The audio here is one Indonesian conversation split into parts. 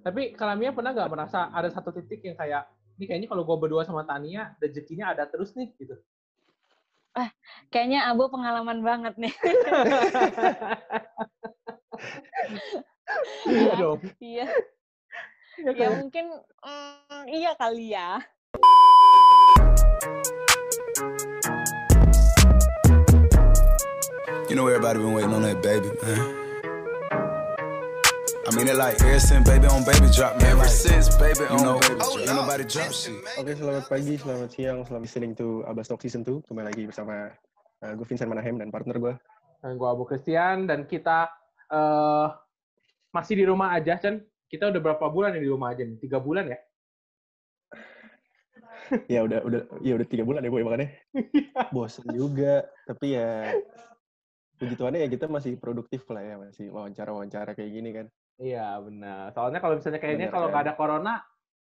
Tapi Kalamia pernah nggak merasa ada satu titik yang kayak, ini kayaknya kalau gue berdua sama Tania, rezekinya ada terus nih, gitu. Kayaknya Abu pengalaman banget nih. Iya dong. Iya. Iya Ya kan? mungkin mm, iya kali ya. You know everybody been waiting on that baby, man. I mean it like ever since baby on baby drop, man. Ever since baby on know, baby drop. Ain't nobody drop shit. Oke, selamat pagi, selamat siang, selamat listening to Abbas Talk Season 2. Kembali lagi bersama uh, gue Vincent Manahem dan partner gue. Dan gue Abu Christian, dan kita eh masih di rumah aja, Chan. Kita udah berapa bulan ya di rumah aja nih? Tiga bulan ya? Ya udah udah ya udah tiga bulan ya boy makanya. Bosen juga, tapi ya puji Tuhannya ya kita masih produktif lah ya, masih wawancara-wawancara kayak gini kan. Iya, benar. Soalnya kalau misalnya kayaknya Benar, kalau kan? nggak ada corona,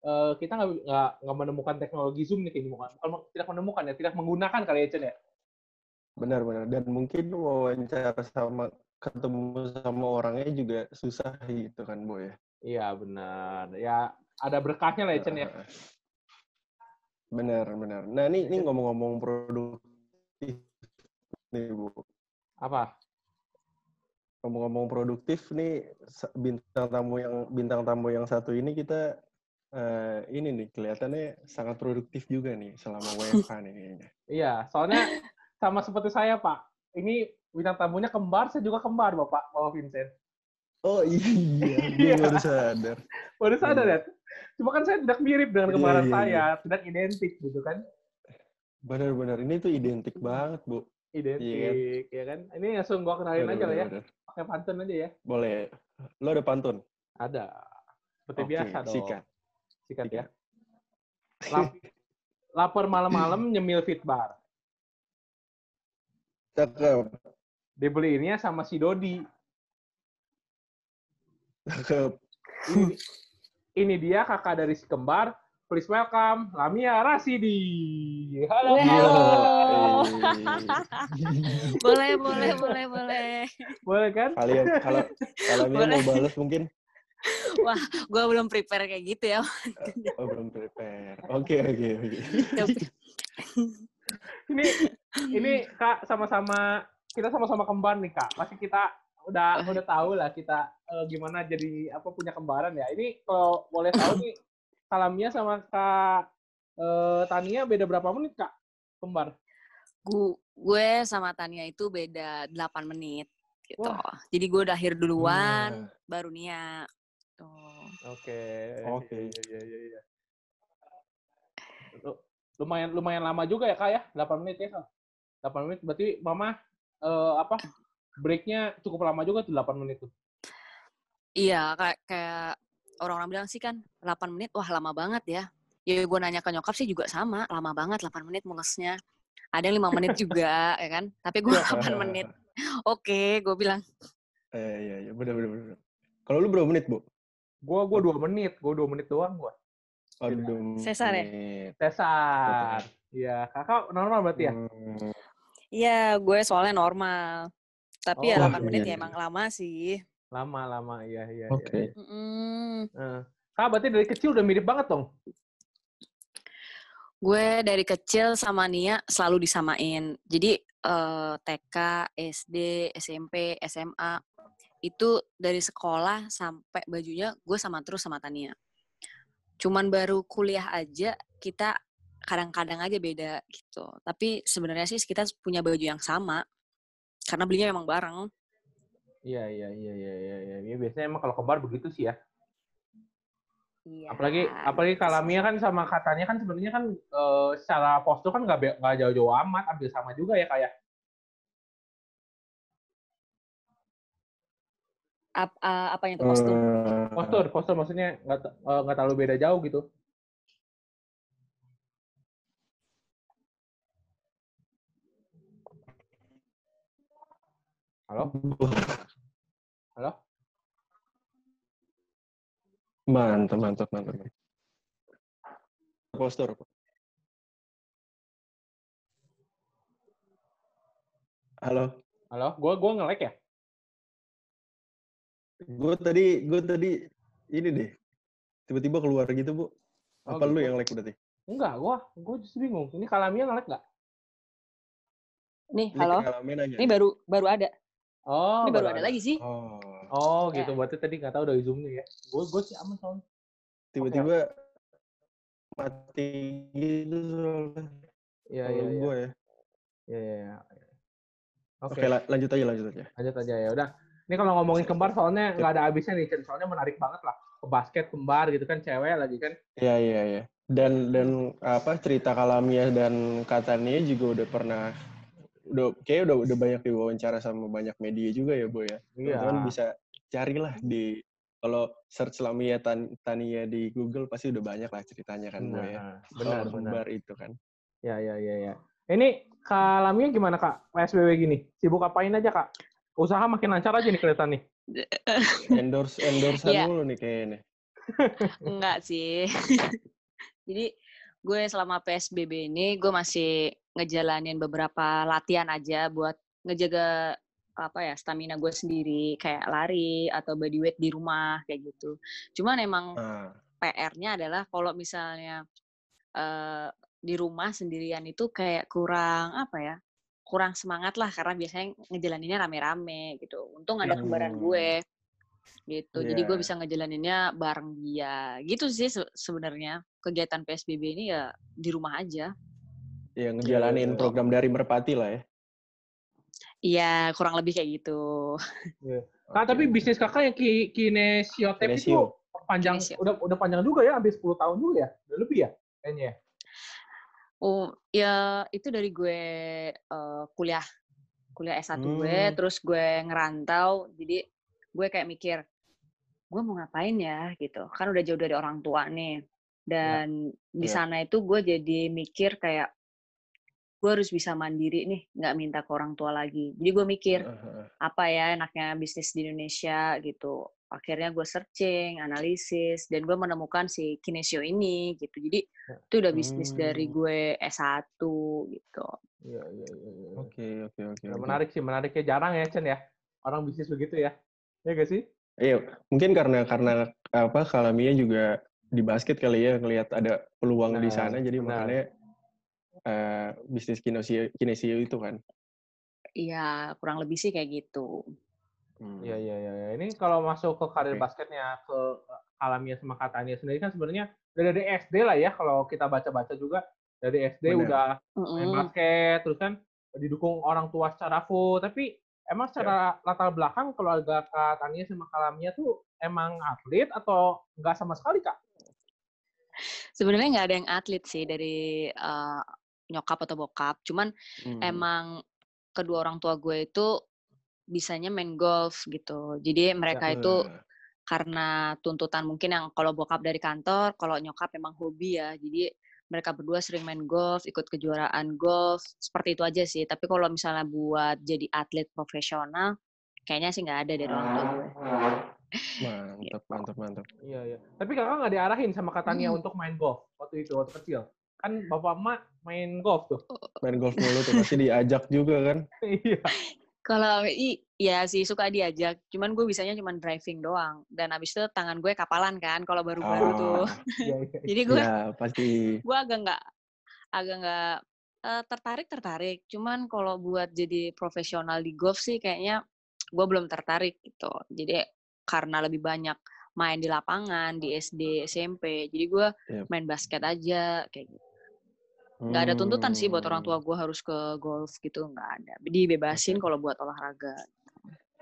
eh, kita nggak nggak menemukan teknologi Zoom nih kayaknya. Bukan, bukan tidak menemukan ya, tidak menggunakan kali ya, Chan ya? Benar-benar dan mungkin wawancara sama ketemu sama orangnya juga susah gitu kan boy. Iya, benar. Ya, ada berkahnya lah ya, Chan ya? Benar, benar. Nah, ini, ini ngomong-ngomong produktif nih, Bu. Apa? Ngomong-ngomong produktif nih, bintang tamu yang bintang tamu yang satu ini kita eh, ini nih kelihatannya sangat produktif juga nih selama WFH nih kayaknya. Iya, soalnya sama seperti saya, Pak. Ini bintang tamunya kembar, saya juga kembar, Bapak, Bapak Vincent. Oh iya, gue baru sadar. Baru sadar Iya. ya? Cuma kan saya tidak mirip dengan Iya, kembaran iya, saya, tidak identik gitu kan? Benar-benar ini tuh identik banget, Bu. Identik, ya kan? Ini langsung gua kenalin aja lah ya, Benar-benar. Pakai pantun aja ya. Boleh. Lo ada pantun? Ada. Seperti Oke, biasa dong. sikat. Sikat ya. Sikat. Lap- lapar malam-malam nyemil fitbar. Cakep. Dibeliinnya sama si Dodi. Cakep. Ini, ini dia kakak dari si kembar. Please welcome Lamia Rasidi. Halo. Wow. Oh. Eh. boleh, boleh, boleh, boleh. Boleh kan? Kalian kalau kalau mau balas mungkin Gue belum prepare kayak gitu ya. oh, belum prepare. Oke oke oke. Ini ini Kak sama-sama kita sama-sama kembar nih Kak. Pasti kita udah udah tahu lah kita eh, gimana jadi apa punya kembaran ya. Ini kalau boleh tahu nih Salamia sama Kak eh, Tania beda berapa menit Kak? Kembar. Gu- gue sama Tania itu beda 8 menit gitu. Wah. Jadi gue udah akhir duluan, Nah, baru Nia. Tuh. Oke. Oke. Iya, iya, iya, iya. Lu- Lumayan lumayan lama juga ya Kak ya? 8 menit ya Kak? 8 menit berarti Mama eh, apa? Breaknya cukup lama juga tuh 8 menit tuh. Iya, kayak, kayak orang-orang bilang sih kan 8 menit, wah lama banget ya. Ya gue nanya ke nyokap sih juga sama, lama banget 8 menit mulesnya. Ada yang 5 menit juga, ya kan? Tapi gue 8 menit. Oke, gue bilang. Eh, iya iya benar benar benar. Kalau lu berapa menit, Bu? Gua gua 2 menit, gua 2 menit doang gua. Aduh. Sesar ya? Cesar. Iya, kakak normal berarti ya? Hmm, Iya, gue soalnya normal. Tapi ya Oh, 8 menit iya. ya emang lama sih. Lama lama, iya iya. Oke. iya. Mm, Eh, Kak berarti dari kecil udah mirip banget dong. gue dari kecil sama Nia selalu disamain. Jadi eh, TK, SD, SMP, SMA itu dari sekolah sampai bajunya gue sama terus sama Tania. Cuman baru kuliah aja kita kadang-kadang aja beda gitu. Tapi sebenarnya sih kita punya baju yang sama karena belinya memang bareng. Iya iya iya iya iya. iya. Iya, biasanya emang kalau kembar begitu sih ya. Iya. Apalagi apalagi Kalamia kan sama katanya kan sebenarnya kan eh, secara postur kan nggak be- nggak jauh-jauh amat, hampir sama juga ya kayak. Ap, a- apa yang itu kostum? eh, Postur, postur maksudnya nggak nggak terlalu beda jauh gitu. Halo? Halo? Mantap, mantap, mantap. Postur. Halo. Halo? Gua gua nge-lag ya? Gue tadi, gue tadi ini deh. tiba-tiba keluar gitu bu. Oh, Apa lu gitu. yang like berarti? Enggak, gua gua justru bingung. Ini kalamnya ngelag nggak? Nih, Ini halo. Ini baru baru ada. Oh, Ini baru ada lagi sih. Oh, Oh, Ya. gitu. Berarti tadi nggak tahu dari zoomnya ya. Gue gue sih aman soalnya. tiba-tiba mati gitu soalnya. Iya, iya, iya. gua ya. Iya, iya, iya. Oke, Oke, la- lanjut aja, lanjut aja. lanjut aja ya. Udah. Ini kalau ngomongin kembar soalnya nggak ada habisnya nih, Chen. Soalnya menarik banget lah. Ke basket kembar gitu kan, cewek lagi kan. Iya, iya, iya. Dan dan apa cerita Kalamia dan Katania juga udah pernah udah kayak udah udah banyak diwawancara sama banyak media juga ya, Bu ya. Iya. Teman-teman bisa carilah di kalau search Lamia Tan, Tania di Google pasti udah banyak lah ceritanya kan, Bu ya. Nah, benar, Soal benar. kembar itu kan. Ya, ya, ya, ya. Ini Kak Lamia gimana, Kak? PSBB gini. Sibuk apain aja, Kak? Usaha makin lancar aja nih kelihatan nih. Endorse endorsean mulu nih kayaknya. Enggak sih. Jadi gue selama PSBB ini gue masih ngejalanin beberapa latihan aja buat ngejaga apa ya stamina gue sendiri kayak lari atau body weight di rumah kayak gitu. Cuman emang Ah, PR-nya adalah kalau misalnya eh, di rumah sendirian itu kayak kurang apa ya kurang semangat lah karena biasanya ngejalaninnya rame-rame gitu. Untung ada kembaran Hmm. gue gitu. Jadi gue bisa ngejalaninnya bareng dia. Gitu sih se- sebenarnya kegiatan PSBB ini ya di rumah aja. ya ngejalanin Iya. program dari Merpati lah ya. Iya kurang lebih kayak gitu. Kak, tapi Oke. bisnis kakak yang ki kinesiotep itu panjang, Kinesio. udah udah panjang juga ya, habis 10 tahun juga ya? Udah lebih ya? Kayaknya ya? Oh ya itu dari gue eh, kuliah kuliah S1 gue, Hmm. terus gue ngerantau. Jadi gue kayak mikir, gue mau ngapain ya gitu. Kan udah jauh dari orang tua nih. Dan di Ya. sana itu gue jadi mikir kayak gue harus bisa mandiri nih, nggak minta ke orang tua lagi. Jadi gue mikir apa ya enaknya bisnis di Indonesia gitu. Akhirnya gue searching, analisis, dan gue menemukan si Kinesio ini gitu. Jadi itu udah bisnis dari Hmm. gue S1 gitu. Iya, iya, iya. iya. Oke, oke, oke. Ya, oke. menarik sih, menariknya jarang ya, Chen ya? Orang bisnis begitu ya? Ya gak sih? Iya, mungkin karena karena apa Kalamia juga di basket kali ya ngelihat ada peluang di Nah, sana jadi benar. makanya eh, bisnis kinesio kinesio itu kan. Iya, kurang lebih sih kayak gitu. Hmm. Iya, iya, iya. iya. Ini kalau masuk ke karir Oke. basketnya, ke Alamia sama Katania sendiri kan sebenarnya udah dari SD lah ya, kalau kita baca-baca juga. Dari SD Benar. udah main basket, terus kan didukung orang tua secara full. Tapi emang secara latar belakang keluarga Kak Tania sama Kalamia tuh emang atlet atau nggak sama sekali, Kak? Sebenarnya nggak ada yang atlet sih dari eh, nyokap atau bokap. Cuman Hmm. emang kedua orang tua gue itu bisanya main golf gitu. Jadi mereka itu Eh, karena tuntutan mungkin yang kalau bokap dari kantor, kalau nyokap memang hobi ya. Jadi mereka berdua sering main golf, ikut kejuaraan golf, seperti itu aja sih. Tapi kalau misalnya buat jadi atlet profesional, kayaknya sih nggak ada dari orang tua gue. mantap, mantap, mantap. Iya, iya. Tapi kakak nggak diarahin sama Katania Hmm. untuk main golf waktu itu, waktu kecil. Kan bapak emak main golf tuh. Main golf mulu tuh pasti diajak juga kan. Iya. Kalau i, ya sih suka diajak, cuman gue bisanya cuman driving doang. Dan abis itu tangan gue kapalan kan kalau baru-baru tuh. Ah, Iya, iya. Jadi gue ya pasti. gue agak nggak agak nggak eh, tertarik tertarik. Cuman kalau buat jadi profesional di golf sih kayaknya gue belum tertarik gitu. Jadi karena lebih banyak main di lapangan di SD SMP, jadi gue Yap. main basket aja kayak gitu. Nggak ada tuntutan sih buat orang tua Hmm. gue harus ke golf gitu nggak ada. Dibebasin Oke. kalau buat olahraga.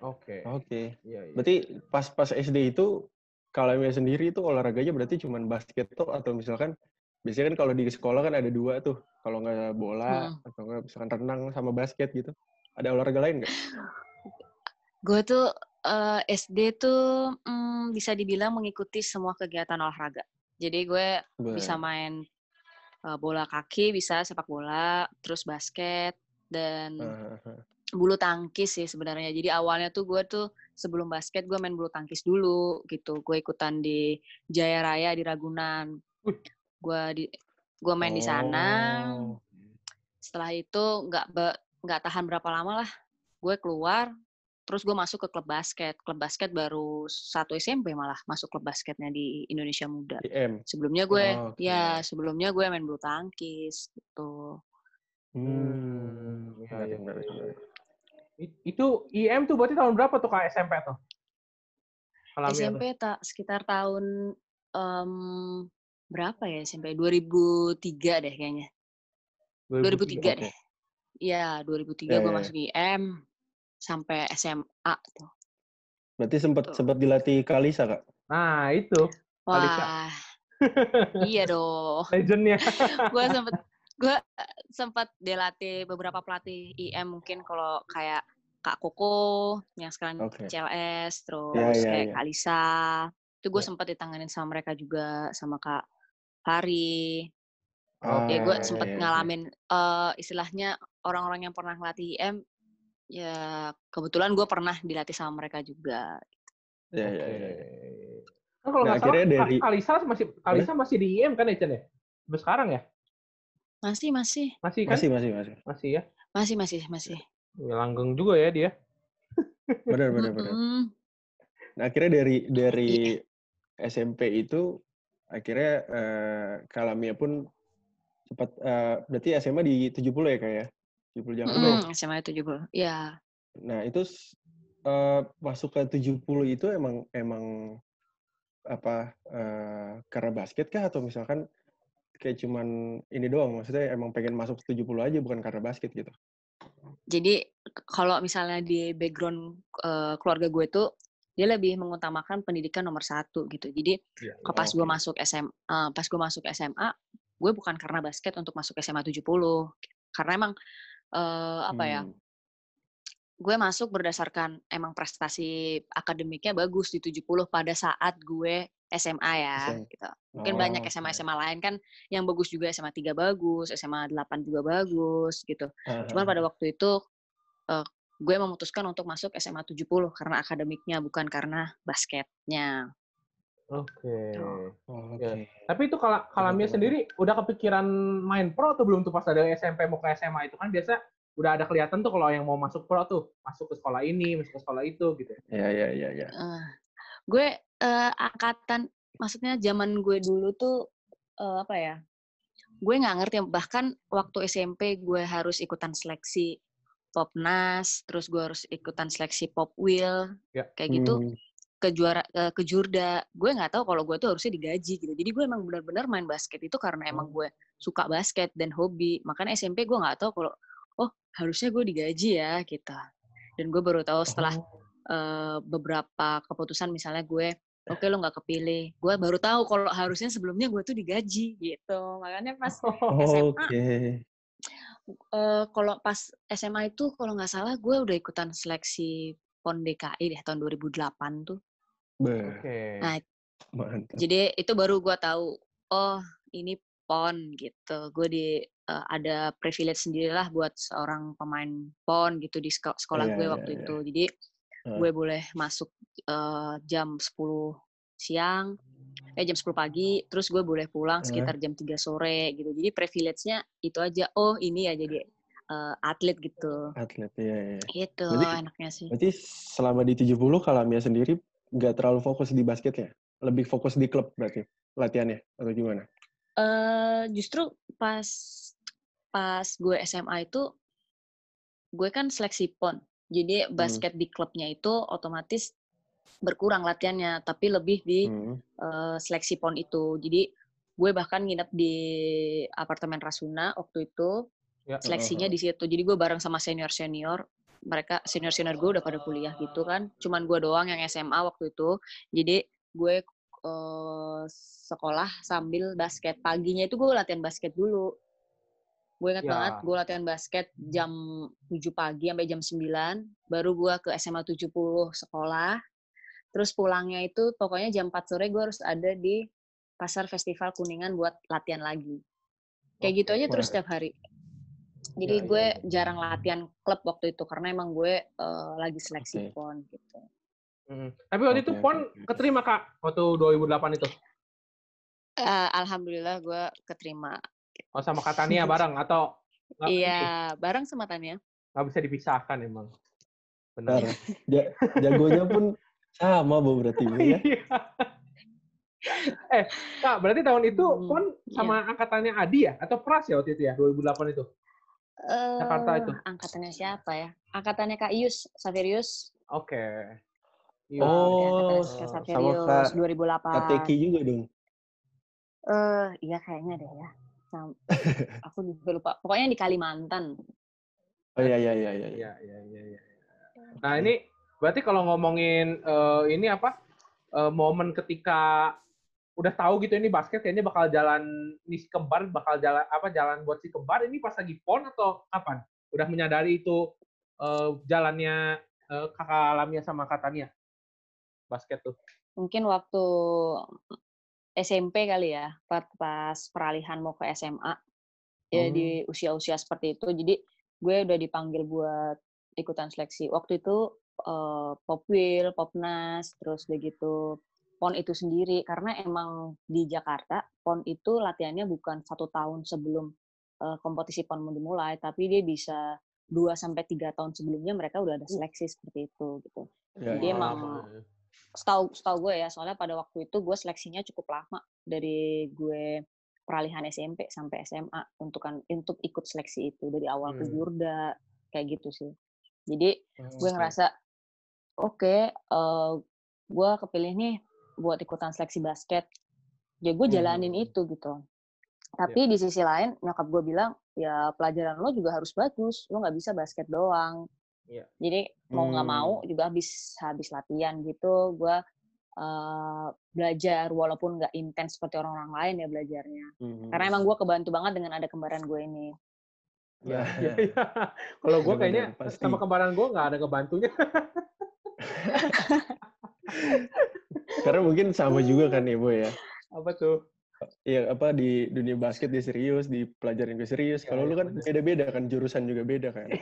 Oke. Oke. Iya, iya. Berarti pas pas SD itu Kalamia sendiri itu olahraganya berarti cuman basket tuh atau misalkan biasanya kan kalau di sekolah kan ada dua tuh. Kalau nggak bola Hmm. atau nggak misalkan renang sama basket gitu. Ada olahraga lain nggak? Gue tuh eh, SD tuh mm, bisa dibilang mengikuti semua kegiatan olahraga. Jadi gue bisa main uh, bola kaki, bisa sepak bola, terus basket dan bulu tangkis sih sebenarnya. Jadi awalnya tuh gue tuh sebelum basket gue main bulu tangkis dulu gitu. Gue ikutan di Jaya Raya di Ragunan. Gue di gue main di sana. Oh. Setelah itu nggak nggak tahan berapa lama lah. Gue keluar terus gue masuk ke klub basket. Klub basket baru satu SMP malah masuk klub basketnya di Indonesia Muda. IM. Sebelumnya gue, Oh, oke. ya sebelumnya gue main bulu tangkis gitu. Hmm. ya, ya. It- Itu IM tuh berarti tahun berapa tuh kak SMP tuh? Kalau Mia SMP tak sekitar tahun em, berapa ya SMP? 2003 deh kayaknya. tuh? 2003 oke. deh. Iya, 2003 Ya, gue ya, ya. masuk IM sampai SMA tuh. Berarti sempat Tuh. sempat dilatih Kalisa, Kak? Nah itu Kalisa. Wah, iya dong. legendnya. gue sempet gue sempat dilatih beberapa pelatih IM mungkin kalau kayak Kak Koko yang sekarang Oke. CLS terus Ya, ya, kayak ya. Kak Lisa itu gue Ya. sempat ditanganin sama mereka juga sama Kak Hari Oke. ya gue Ah, sempet ya, ya. ngalamin eh, istilahnya orang-orang yang pernah ngelatih IM ya kebetulan gue pernah dilatih sama mereka juga Ya, ya, Oke. ya, ya. Kan kalau Nah, nggak salah akhirnya Ka- dari- Kalisa masih Kalisa masih di IM kan ya Chen ya? Sampai sekarang ya? masih masih Masih kan? Masih, masih, masih. Masih ya. masih masih masih Ya, langgeng juga ya dia. Benar, benar, benar. Nah, akhirnya dari dari SMP itu akhirnya eh, Kalamia pun sempat eh, berarti SMA di 70 ya, Kak ya? 70 Jakarta. ya? Mm-mm, SMA 70 ya Nah, itu eh, masuk ke 70 itu emang emang apa eh, karena basket kah atau misalkan kayak cuman ini doang maksudnya emang pengen masuk ke 70 aja bukan karena basket gitu. Jadi kalau misalnya di background eh, keluarga gue tuh dia lebih mengutamakan pendidikan nomor satu gitu. Jadi Iya. ke pas gue masuk SMA, pas gue masuk SMA, gue bukan karena basket untuk masuk SMA 70. Karena emang eh, apa ya? Hmm. Gue masuk berdasarkan emang prestasi akademiknya bagus di 70 pada saat gue SMA ya SM. gitu. Mungkin Oh, banyak oke. SMA-SMA lain kan yang bagus juga SMA 3 bagus, SMA 8 juga bagus gitu. Cuman pada waktu itu eh, gue memutuskan untuk masuk SMA 70 karena akademiknya bukan karena basketnya. Oke. Oh, Oke. Ya. Tapi itu kalau kalau Mia Benar-benar. sendiri udah kepikiran main pro atau belum tuh pas dari SMP mau ke SMA itu kan biasa udah ada kelihatan tuh kalau yang mau masuk pro tuh masuk ke sekolah ini, masuk ke sekolah itu gitu. Ya ya ya ya. Eh, gue eh, angkatan, maksudnya zaman gue dulu tuh eh, apa ya? Gue nggak ngerti bahkan waktu SMP gue harus ikutan seleksi popnas, terus gue harus ikutan seleksi popwil, Ya. kayak gitu. Hmm. Ke juara eh, ke jurda. Gue nggak tahu kalau gue tuh harusnya digaji gitu. Jadi gue emang benar-benar main basket itu karena emang gue suka basket dan hobi. Makanya SMP gue nggak tahu kalau oh harusnya gue digaji ya gitu. Dan gue baru tahu setelah eh, beberapa keputusan misalnya gue oke lo nggak kepilih. Gue baru tahu kalau harusnya sebelumnya gue tuh digaji gitu. Makanya pas SMA Oke. eh, kalau pas SMA itu kalau nggak salah gue udah ikutan seleksi PON DKI deh tahun 2008 tuh Oke. Nah, mantap. Jadi itu baru gue tahu, oh ini pon gitu. Gue di eh, ada privilege sendirilah buat seorang pemain pon gitu di seko- sekolah Iya, gue iya, waktu iya. itu. Jadi Ah. gue boleh masuk eh, jam 10 siang, eh jam 10 pagi, terus gue boleh pulang sekitar jam 3 sore gitu. Jadi privilege-nya itu aja. Oh ini ya jadi eh, atlet gitu. Atlet ya. ya. Itu Berarti- enaknya sih. Berarti selama di 70 kalau Mia sendiri nggak terlalu fokus di basketnya, lebih fokus di klub berarti latihannya atau gimana? eh justru pas pas gue SMA itu gue kan seleksi pon. Jadi basket di klubnya itu otomatis berkurang latihannya, tapi lebih di Hmm. eh, seleksi pon itu. Jadi gue bahkan nginep di apartemen Rasuna waktu itu, Ya. seleksinya di situ. Jadi gue bareng sama senior-senior, mereka senior-senior gue udah pada kuliah gitu kan. Cuman gue doang yang SMA waktu itu. Jadi gue eh, sekolah sambil basket. Paginya itu gue latihan basket dulu. Gue ingat Ya. banget, gue latihan basket jam 7 pagi sampai jam 9. Baru gue ke SMA 70 sekolah. Terus pulangnya itu pokoknya jam 4 sore gue harus ada di Pasar Festival Kuningan buat latihan lagi. Kayak gitu aja terus setiap hari. Jadi Ya, ya, gue ya. jarang latihan klub waktu itu karena emang gue eh, lagi seleksi Oke. pon gitu. Mm. Tapi waktu itu Oke, PON oke. keterima Kak waktu 2008 itu. Eh, Alhamdulillah gue keterima. Oh sama Katania bareng atau Iya, bareng sama Tania. nggak bisa dipisahkan emang. Benar. Ja- jagonya pun sama bu berarti bu ya. Iya. eh, Kak, berarti tahun itu Hmm, pon sama angkatannya Adi ya? Atau Pras ya waktu itu ya? 2008 itu? Jakarta itu. Eh, angkatannya siapa ya? Angkatannya Kak Ius, Saverius. Oke. Iya. Oh, angkatannya Kak sama Saverius Kak 2008. Kateki juga dong. Eh, iya kayaknya deh ya. Sam- aku juga lupa. Pokoknya di Kalimantan. Oh iya iya iya iya. Iya, iya, iya, iya. Nah, ini berarti kalau ngomongin eh, ini apa? eh, momen ketika udah tahu gitu ini basket kayaknya bakal jalan nih si kembar bakal jalan apa jalan buat si kembar ini pas lagi pon atau kapan? Udah menyadari itu eh, jalannya eh, kakak Lamia sama katanya basket tuh. Mungkin waktu SMP kali ya, pas, pas peralihan mau ke SMA. Ya di usia-usia seperti itu. Jadi gue udah dipanggil buat ikutan seleksi. Waktu itu eh, Popwil, Popnas, terus begitu PON itu sendiri. Karena emang di Jakarta, PON itu latihannya bukan satu tahun sebelum eh, kompetisi PON dimulai, tapi dia bisa 2 sampai tiga tahun sebelumnya mereka udah ada seleksi seperti itu gitu. Iya, Jadi iya. emang setahu setahu gue ya soalnya pada waktu itu gue seleksinya cukup lama dari gue peralihan SMP sampai SMA untuk kan untuk ikut seleksi itu dari awal ke Hmm. Jurda kayak gitu sih jadi gue Oke. ngerasa oke eh, gue kepilih nih buat ikutan seleksi basket ya gue jalanin Hmm. itu gitu tapi di sisi lain nyokap gue bilang ya pelajaran lo juga harus bagus lo nggak bisa basket doang Iya. jadi mau nggak Hmm. mau juga habis habis latihan gitu gue eh, belajar walaupun nggak intens seperti orang-orang lain ya belajarnya Mhm. karena emang gue kebantu banget dengan ada kembaran gue ini Iya, Nah, iya, iya. Kalau gue kayaknya pasti. sama kembaran gue nggak ada kebantunya. Karena mungkin sama juga kan ibu ya. Apa tuh? Iya apa di dunia basket dia serius, di pelajaran juga serius. Kalau iya, lu kan beda-beda kan jurusan juga beda kan.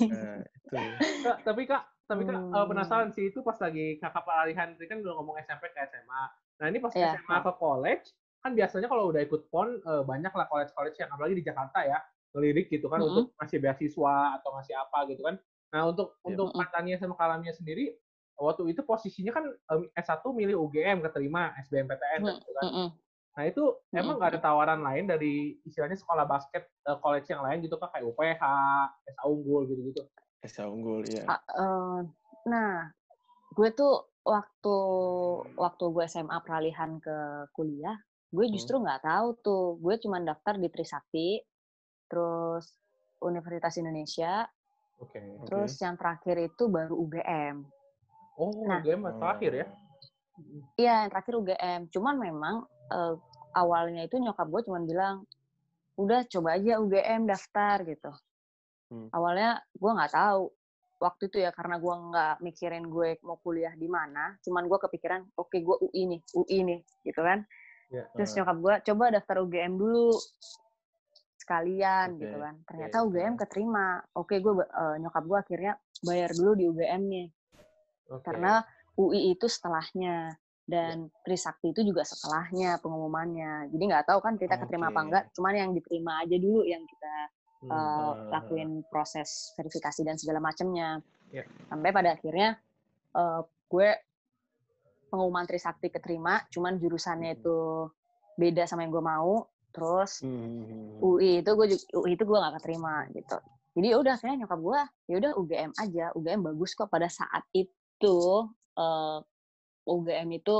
Iya. Nah, itu. Kak, tapi kak, tapi kak eh, Hmm. penasaran sih itu pas lagi kakak peralihan tadi kan udah ngomong SMP ke SMA. Nah ini pas Iya, SMA ke college kan biasanya kalau udah ikut pon eh, banyak lah college-college yang apalagi di Jakarta ya ngelirik gitu kan Mm-mm. untuk ngasih beasiswa atau ngasih apa gitu kan. Nah untuk Iya. untuk Mm-mm. Katania sama Kalamia sendiri waktu itu posisinya kan em, S1 milih UGM keterima SBMPTN kan, gitu kan. Mm-mm. Nah itu emang nggak ada tawaran lain dari istilahnya sekolah basket eh, college yang lain gitu kak kayak UPH, SA Unggul gitu-gitu. Esa unggul ya. Eh, nah gue tuh waktu waktu gue SMA peralihan ke kuliah gue Hmm. justru nggak tahu tuh gue cuma daftar di Trisakti terus Universitas Indonesia Oke. Oke. terus yang terakhir itu baru UGM Oh, Nah. UGM terakhir ya? Iya, yang terakhir UGM. Cuman memang eh, awalnya itu nyokap gue cuma bilang, udah coba aja UGM daftar gitu. Hmm. Awalnya gue nggak tahu waktu itu ya karena gue nggak mikirin gue mau kuliah di mana. Cuman gue kepikiran, oke gue UI nih, UI nih, gitu kan. Ya. Terus nyokap gue coba daftar UGM dulu sekalian Oke, gitu kan. Ternyata oke. UGM keterima. Oke, gue eh, nyokap gue akhirnya bayar dulu di UGM nih Karena UI itu setelahnya dan Trisakti itu juga setelahnya pengumumannya. Jadi nggak tahu kan kita keterima apa enggak, cuman yang diterima aja dulu yang kita Hmm. uh, lakuin proses verifikasi dan segala macamnya. Ya. Sampai pada akhirnya uh, gue pengumuman Trisakti keterima, cuman jurusannya Mhm. itu beda sama yang gue mau. Terus Hmm. UI itu gue juga, UI itu gue gak keterima gitu. Jadi ya udah akhirnya nyokap gue ya udah UGM aja. UGM bagus kok pada saat itu eh, UGM itu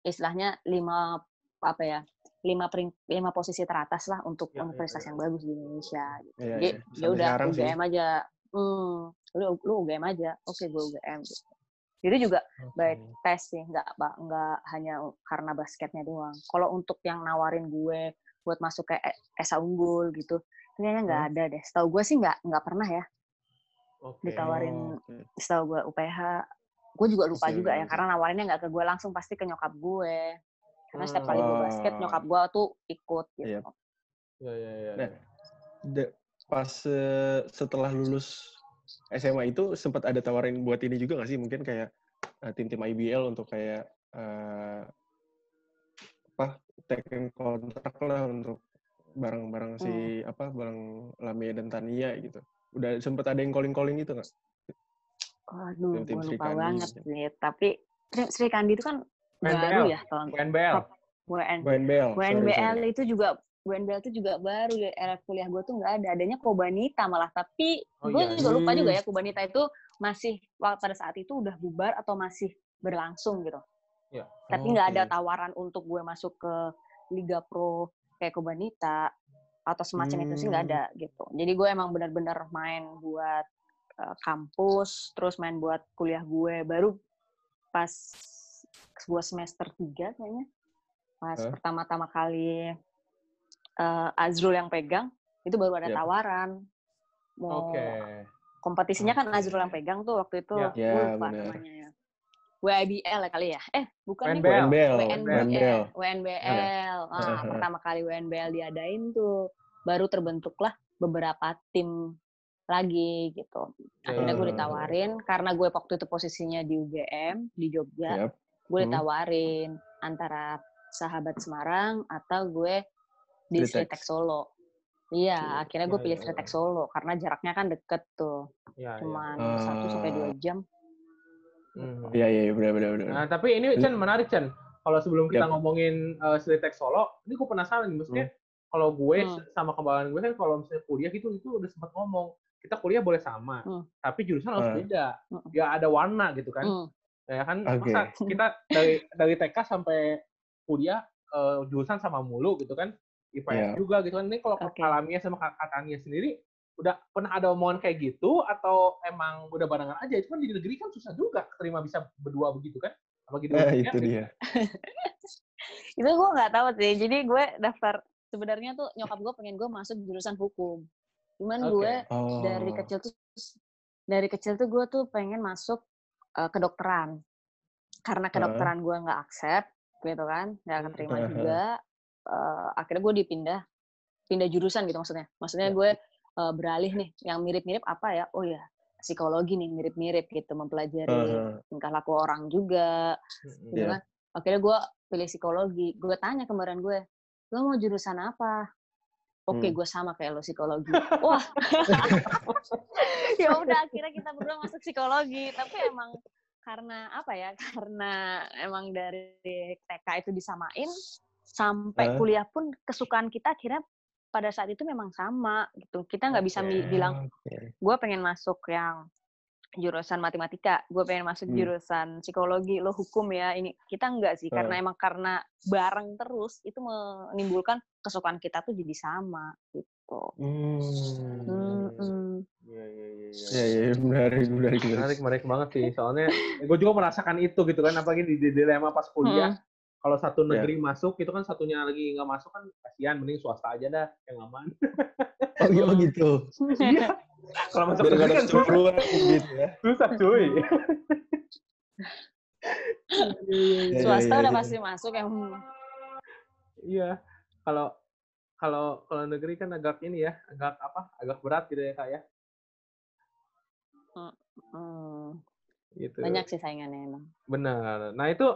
istilahnya lima apa ya lima pering, lima posisi teratas lah untuk Ya, ya, universitas ya. yang bagus di Indonesia. Gitu. Iya, Jadi iya. ya Sampai udah sekarang sih. UGM aja. Hmm, lu lu UGM aja. Oke gue UGM. Gitu. Jadi juga baik tes sih, nggak nggak hanya karena basketnya doang. Kalau untuk yang nawarin gue buat masuk ke E- ESA unggul gitu, kayaknya nggak Hmm. ada deh. Setahu gue sih nggak nggak pernah ya Oke. ditawarin. Oke. Setahu gue UPH, gue juga lupa Oke, juga oke, ya oke. karena nawarinnya nggak ke gue langsung pasti ke nyokap gue. Karena setiap kali gue basket Oh. nyokap gue tuh ikut gitu. Iya. Ya, ya, ya. Nah, pas eh, setelah lulus SMA itu sempat ada tawarin buat ini juga nggak sih mungkin kayak eh, tim-tim IBL untuk kayak eh, apa taken kontrak lah untuk barang-barang si apa barang Lamia dan Tania gitu udah sempat ada yang calling calling gitu nggak Waduh, Tim gue Sri lupa Kandi banget sih. Tapi Sri, Sri Kandi itu kan WNBL. baru ya kalau WNBL. WN, WNBL. WNBL sorry. itu juga WNBL itu juga baru ya era kuliah gue tuh nggak ada adanya Kobanita malah tapi Oh, gue iya. juga lupa juga ya Kobanita itu masih waktu pada saat itu udah bubar atau masih berlangsung gitu Iya. tapi nggak ada Oke. tawaran untuk gue masuk ke Liga Pro kayak Kobanita atau semacam itu sih nggak Hmm. ada gitu jadi gue emang benar-benar main buat uh, kampus terus main buat kuliah gue baru pas gue semester 3 kayaknya pas Hah? pertama-tama kali uh, Azrul yang pegang itu baru ada Yap. tawaran mau Oke. kompetisinya kan Oke. Azrul yang pegang tuh waktu itu Ya. Ya, lupa benar. namanya ya WIBL ya kali ya eh bukan nih WNBL. WNBL. WNBL, WNBL. WNBL. Ah, pertama kali WNBL diadain tuh baru terbentuklah beberapa tim lagi gitu. Akhirnya gue ditawarin karena gue waktu itu posisinya di UGM di Jogja, Yap. gue Hmm. ditawarin antara sahabat Semarang atau gue di Sritek. Solo. Iya, akhirnya gue Ya, pilih ya, Sritek ya. Solo karena jaraknya kan deket tuh, Ya, ya. cuman Ah. satu sampai dua jam. Mhm. Iya, iya, benar, benar, benar. Nah, tapi ini Chen menarik Chen. Kalau sebelum kita Yap. ngomongin uh, Sritek Solo, ini gue penasaran nih, maksudnya kalau gue Hmm. sama kembaran gue kan kalau misalnya kuliah gitu itu udah sempat ngomong kita kuliah boleh sama, Hmm. tapi jurusan harus Hmm. beda. Hmm. Ya ada warna gitu kan. Hmm. Ya kan Oke. masa kita dari dari TK sampai kuliah uh, jurusan sama mulu gitu kan. IPS Iya. juga gitu kan. Ini kalau Oke. Kak Lamia sama Kak Tania sendiri udah pernah ada omongan kayak gitu atau emang udah barengan aja? Itu kan di negeri kan susah juga terima bisa berdua begitu kan? Apa gitu? Ya, itu dia. itu gue nggak tahu sih jadi gue daftar sebenarnya tuh nyokap gue pengen gue masuk jurusan hukum cuman Oke. gue Oh. dari kecil tuh dari kecil tuh gue tuh pengen masuk uh, kedokteran karena kedokteran gue nggak accept gitu kan nggak keterima Heeh. juga uh, akhirnya gue dipindah pindah jurusan gitu maksudnya maksudnya Ya. gue uh, beralih nih yang mirip-mirip apa ya oh ya psikologi nih mirip-mirip gitu mempelajari tingkah laku orang juga gitu Iya. kan. Akhirnya gue pilih psikologi. Gue tanya kembaran gue, lo mau jurusan apa? Oke, Hmm. gue sama kayak lo psikologi. Wah, ya udah akhirnya kita berdua masuk psikologi. Tapi emang karena apa ya? Karena emang dari TK itu disamain sampai kuliah pun kesukaan kita akhirnya pada saat itu memang sama gitu. Kita nggak bisa Oke. bilang gue pengen masuk yang jurusan matematika, gue pengen masuk Hmm. jurusan psikologi, lo hukum ya. Ini kita enggak sih, karena Hmm. emang karena bareng terus itu menimbulkan kesukaan kita tuh jadi sama gitu. Hmm. Iya, iya, iya, iya. Ya, ya, ya, menarik, menarik, menarik. Menarik, banget sih. Soalnya gue juga merasakan itu gitu kan. Apalagi di, di dilema pas kuliah. Kalau satu Ya. negeri masuk, itu kan satunya lagi nggak masuk kan kasihan. Mending swasta aja dah yang aman. Oh, iya, oh gitu. Iya. Kalau masuk negeri kan susah, gitu ya. susah cuy. Ya, ya, Swasta udah ya. pasti masuk yang Iya. Kalau kalau kalau negeri kan agak ini ya, agak apa? Agak berat gitu ya kak ya. hmm, Gitu. banyak sih saingannya emang. Benar. Nah itu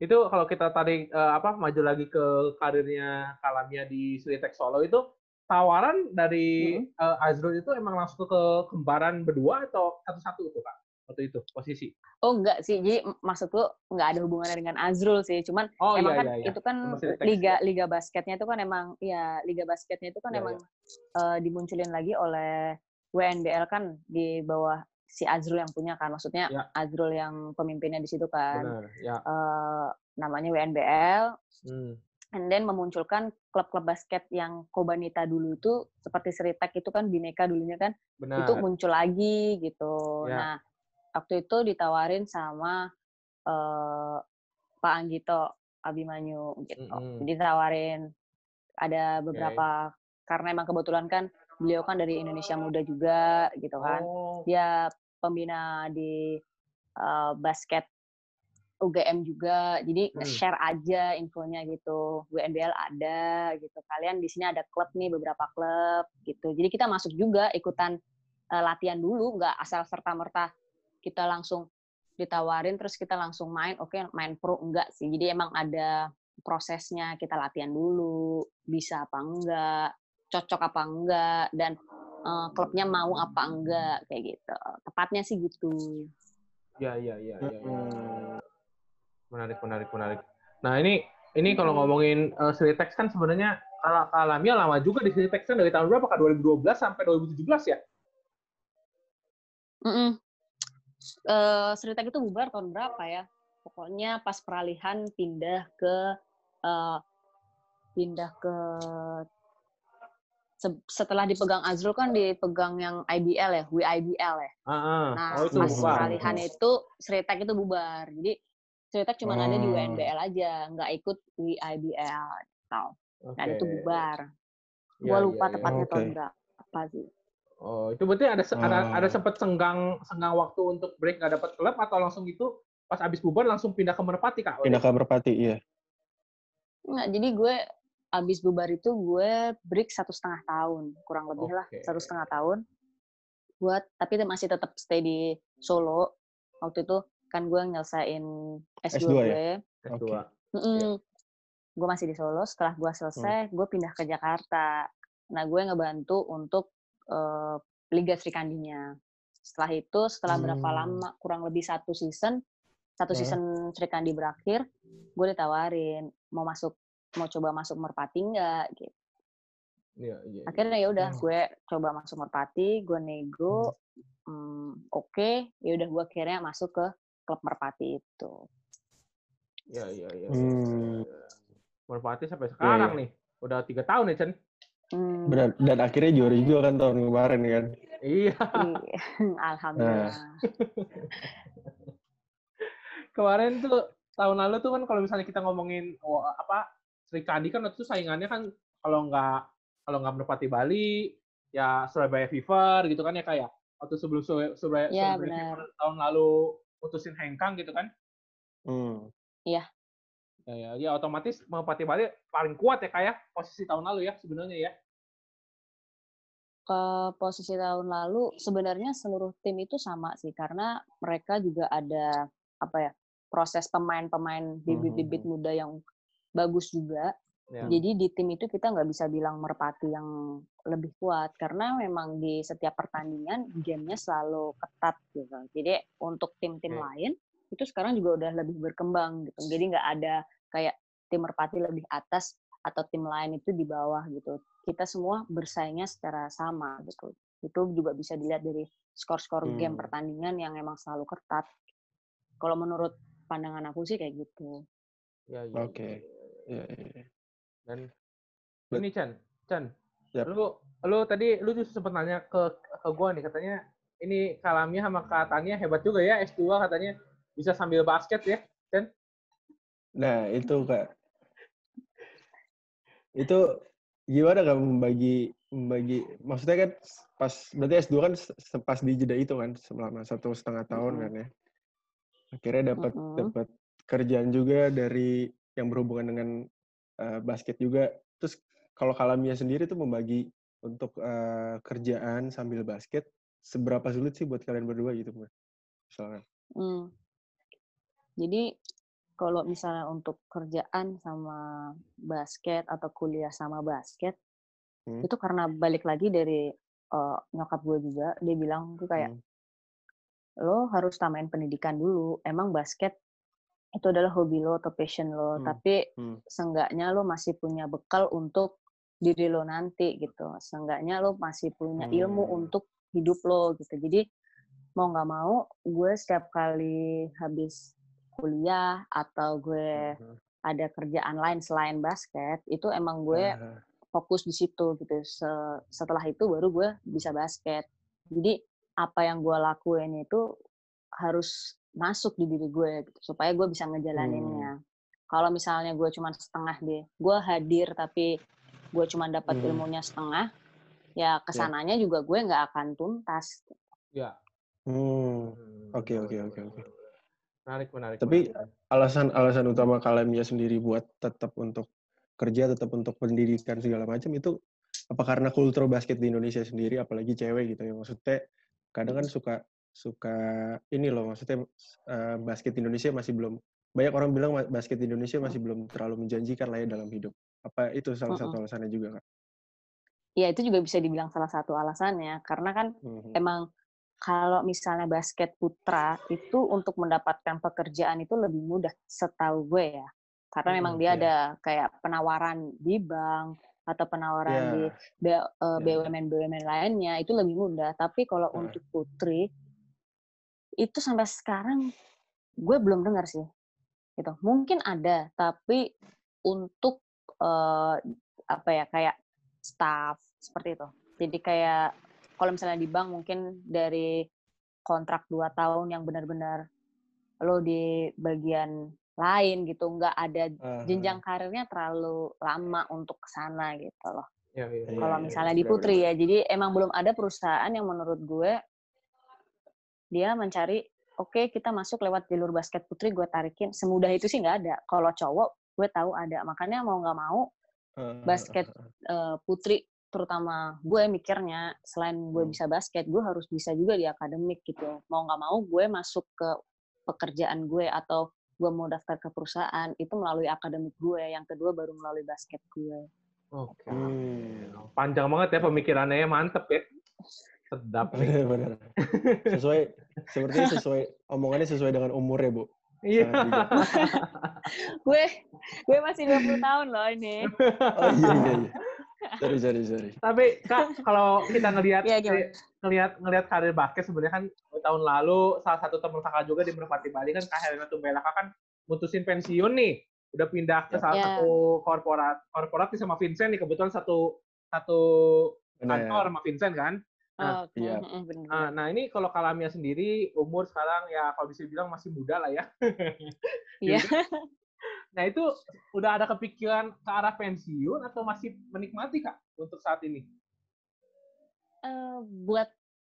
itu kalau kita tarik eh, apa maju lagi ke karirnya Kalamia di Sritek Solo itu tawaran dari eh, Azrul itu emang langsung ke kembaran berdua atau satu-satu itu kak waktu itu posisi? Oh enggak sih, jadi m- maksud lu enggak ada hubungannya dengan Azrul sih, cuman Oh emang iya kan iya iya. itu kan liga liga basketnya itu kan emang ya liga basketnya itu kan Iya, emang eh, dimunculin lagi oleh WNBL kan di bawah si Azrul yang punya kan maksudnya Ya. Azrul yang pemimpinnya di situ kan Benar. Ya. Eh, namanya WNBL Hmm. and then memunculkan klub-klub basket yang Kobanita dulu itu seperti Seritek itu kan Bineka dulunya kan Benar. itu muncul lagi gitu. Ya. Nah, waktu itu ditawarin sama eh, Pak Anggito Abimanyu gitu. Jadi ditawarin ada beberapa karena emang kebetulan kan beliau kan dari Indonesia Muda juga gitu kan. Oh. Dia pembina di eh, basket UGM juga. Jadi Hmm. share aja infonya gitu. WNBL ada gitu. Kalian di sini ada klub nih beberapa klub gitu. Jadi kita masuk juga ikutan eh, latihan dulu, nggak asal serta merta kita langsung ditawarin terus kita langsung main. Oke, main pro enggak sih. Jadi emang ada prosesnya kita latihan dulu, bisa apa enggak, cocok apa enggak dan eh, klubnya mau apa enggak kayak gitu. Tepatnya sih gitu. Iya, iya, iya, iya. iya. Hmm. Menarik, menarik, menarik. Nah, ini ini kalau ngomongin uh, Sritex kan sebenarnya kalau Kalamia lama juga di Sritex kan dari tahun berapa? Kak? 2012 sampai 2017 ya? Mm -mm. Uh, Sritek itu bubar tahun berapa ya? Pokoknya pas peralihan pindah ke uh, pindah ke setelah dipegang Azrul kan dipegang yang IBL ya, WIBL ya. Uh, uh. Nah, oh, itu pas bubar. peralihan itu Sritek itu bubar. Jadi Sritek cuma ada di WNBL aja, nggak ikut WIBL. Gitu. Dan itu Oke. bubar. Iya, Gua iya, lupa iya. tepatnya tahun Oke. berapa sih. Oh, itu berarti ada se- ada ada sempat senggang senggang waktu untuk break nggak dapat klub atau langsung gitu pas abis bubar langsung pindah ke Merpati kak? Pindah ke Merpati, iya. Nggak, jadi gue abis bubar itu gue break satu setengah tahun, kurang lebih lah Oke. satu setengah tahun. Buat tapi masih tetap stay di Solo. Waktu itu kan gue nyelesain S2, S2 ya? gue. S2. Oke. Mm-mm. Gue masih di Solo. Setelah gue selesai, Hmm. gue pindah ke Jakarta. Nah, gue ngebantu untuk eh, Liga Sri Kandinya. Setelah itu, setelah berapa Hmm. lama, kurang lebih satu season, satu season Sri Kandi berakhir, gue ditawarin mau masuk, mau coba masuk Merpati nggak? Gitu. Iya, iya. Akhirnya ya udah, Hmm. gue coba masuk Merpati, gue nego, hmm, oke, ya udah gue akhirnya masuk ke klub Merpati itu. Iya, iya, iya. Hmm. Merpati sampai sekarang nih. Udah tiga tahun ya, Chen? Hmm, Benar. Dan akhirnya juara juga kan tahun kemarin kan. Iya. iya. Alhamdulillah. Kemarin tuh tahun lalu tuh kan kalau misalnya kita ngomongin oh, apa Sri Kandi kan waktu itu saingannya kan kalau nggak kalau nggak Merpati Bali ya Surabaya Fever gitu kan ya kayak waktu sebelum Sur- Surabaya, Iya, Surabaya benar. Fever tahun lalu putusin Hengkang gitu kan Hmm. ya ya, ya otomatis Merpati Bali paling kuat ya kayak posisi tahun lalu ya sebenarnya ya ke posisi tahun lalu sebenarnya seluruh tim itu sama sih karena mereka juga ada apa ya proses pemain-pemain bibit-bibit Mhm. muda yang bagus juga. Ya. Jadi di tim itu kita nggak bisa bilang merpati yang lebih kuat karena memang di setiap pertandingan gamenya selalu ketat gitu. Jadi untuk tim-tim Oke. lain itu sekarang juga udah lebih berkembang gitu. Jadi nggak ada kayak tim merpati lebih atas atau tim lain itu di bawah gitu. Kita semua bersaingnya secara sama gitu. Itu juga bisa dilihat dari skor-skor game Hmm. pertandingan yang emang selalu ketat. Kalau menurut pandangan aku sih kayak gitu. ya, ya, Oke. ya, ya. Iya, iya. dan Bet- ini Chan Chan Yap. lu lu tadi lu juga sempat nanya ke ke gua nih katanya ini Kalamia sama Kak Tania hebat juga ya S2 katanya bisa sambil basket ya Nah, itu Kak. Itu gimana Kak membagi membagi maksudnya kan pas berarti S2 kan pas di jeda itu kan selama satu setengah tahun Mm-mm. kan ya. Akhirnya dapat Mm-mm. dapat kerjaan juga dari yang berhubungan dengan eh, basket juga. Terus kalau Kalamia sendiri tuh membagi untuk eh, kerjaan sambil basket seberapa sulit sih buat kalian berdua gitu, Mbak? Misalkan. Hmm. Jadi kalau misalnya untuk kerjaan sama basket atau kuliah sama basket, Hmm. itu karena balik lagi dari eh, nyokap gue juga, dia bilang tuh kayak Hmm. lo harus tamain pendidikan dulu. Emang basket itu adalah hobi lo atau passion lo, Hmm. tapi Hmm. seenggaknya lo masih punya bekal untuk diri lo nanti gitu. Seenggaknya lo masih punya ilmu Hmm. untuk hidup lo gitu. Jadi mau nggak mau, gue setiap kali habis kuliah atau gue Mhm. ada kerjaan lain selain basket, itu emang gue Ah, fokus di situ gitu. Se- setelah itu baru gue bisa basket. Jadi apa yang gue lakuin itu harus masuk di diri gue gitu, supaya gue bisa ngejalaninnya. Kalau misalnya gue cuma setengah deh, gue hadir tapi gue cuma dapat Hmm. ilmunya setengah, ya ke sananya juga gue nggak akan tuntas. ya hmm. Hmm, Oke, oke, oke, oke. menarik menarik Tapi- menarik. alasan-alasan utama Kalamia sendiri buat tetap untuk kerja, tetap untuk pendidikan segala macam itu apa karena kultur basket di Indonesia sendiri, apalagi cewek gitu ya maksudnya kadang kan suka suka ini loh maksudnya eh, basket Indonesia masih belum banyak orang bilang basket Indonesia masih belum terlalu menjanjikan lah ya dalam hidup. Apa itu salah satu alasannya juga kak? Ya itu juga bisa dibilang salah satu alasannya, karena kan Mhm. emang kalau misalnya basket putra itu untuk mendapatkan pekerjaan itu lebih mudah setahu gue ya. Karena memang Hmm, dia oke. ada kayak penawaran di bank atau penawaran Ya. di B- eh, Ya. BUMN-BUMN lainnya itu lebih mudah. Tapi kalau Heeh. untuk putri itu sampai sekarang gue belum dengar sih. Gitu. Mungkin ada, tapi untuk eh, apa ya kayak staff seperti itu. Jadi kayak kalau misalnya di bank mungkin dari kontrak dua tahun yang benar-benar lo di bagian lain gitu, nggak ada jenjang karirnya terlalu lama untuk ke sana gitu loh. Iya. Iya, Kalau iya, misalnya di benar, Putri ya, jadi emang belum ada perusahaan yang menurut gue dia mencari oke kita masuk lewat jalur basket putri gue tarikin semudah itu sih nggak ada. Kalau cowok gue tahu ada, makanya mau nggak mau basket eh, putri terutama gue mikirnya selain gue Hmm. bisa basket gue harus bisa juga di akademik gitu mau nggak mau gue masuk ke pekerjaan gue atau gue mau daftar ke perusahaan itu melalui akademik gue yang kedua baru melalui basket gue Oke. Hmm. Panjang banget ya pemikirannya, mantep ya. Sedap nih. Benar. Sesuai sepertinya sesuai omongannya sesuai dengan umur ya, Bu. Iya. Gue gue masih 20 tahun loh ini Oh iya iya iya. Sorry sorry sorry. Tapi Kak, kalau kita ngelihat Iya, gimana? ngelihat ngelihat karir basket sebenarnya kan tahun lalu salah satu teman kakak juga di Merpati Bali kan Kak Helena Tumbela kan mutusin pensiun nih. Udah pindah ke salah Ya. satu korporat korporat sama Vincent nih kebetulan satu satu kantor sama Vincent kan. Nah, Oh, iya. bener. Ah, nah ini kalau Kalamia sendiri umur sekarang ya kalau bisa bilang masih muda lah ya. Iya. Nah itu udah ada kepikiran ke arah pensiun atau masih menikmati kak untuk saat ini? Eh, buat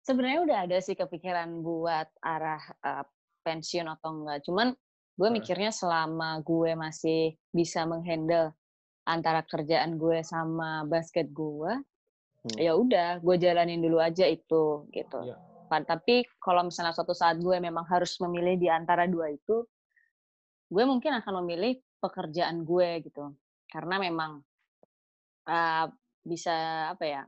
sebenarnya udah ada sih kepikiran buat arah eh, pensiun atau enggak. Cuman gue mikirnya selama gue masih bisa menghandle antara kerjaan gue sama basket gue, Hmm. ya udah gue jalanin dulu aja itu gitu. Pa- Tapi kalau misalnya suatu saat gue memang harus memilih di antara dua itu, gue mungkin akan memilih pekerjaan gue gitu. Karena memang uh, bisa apa ya?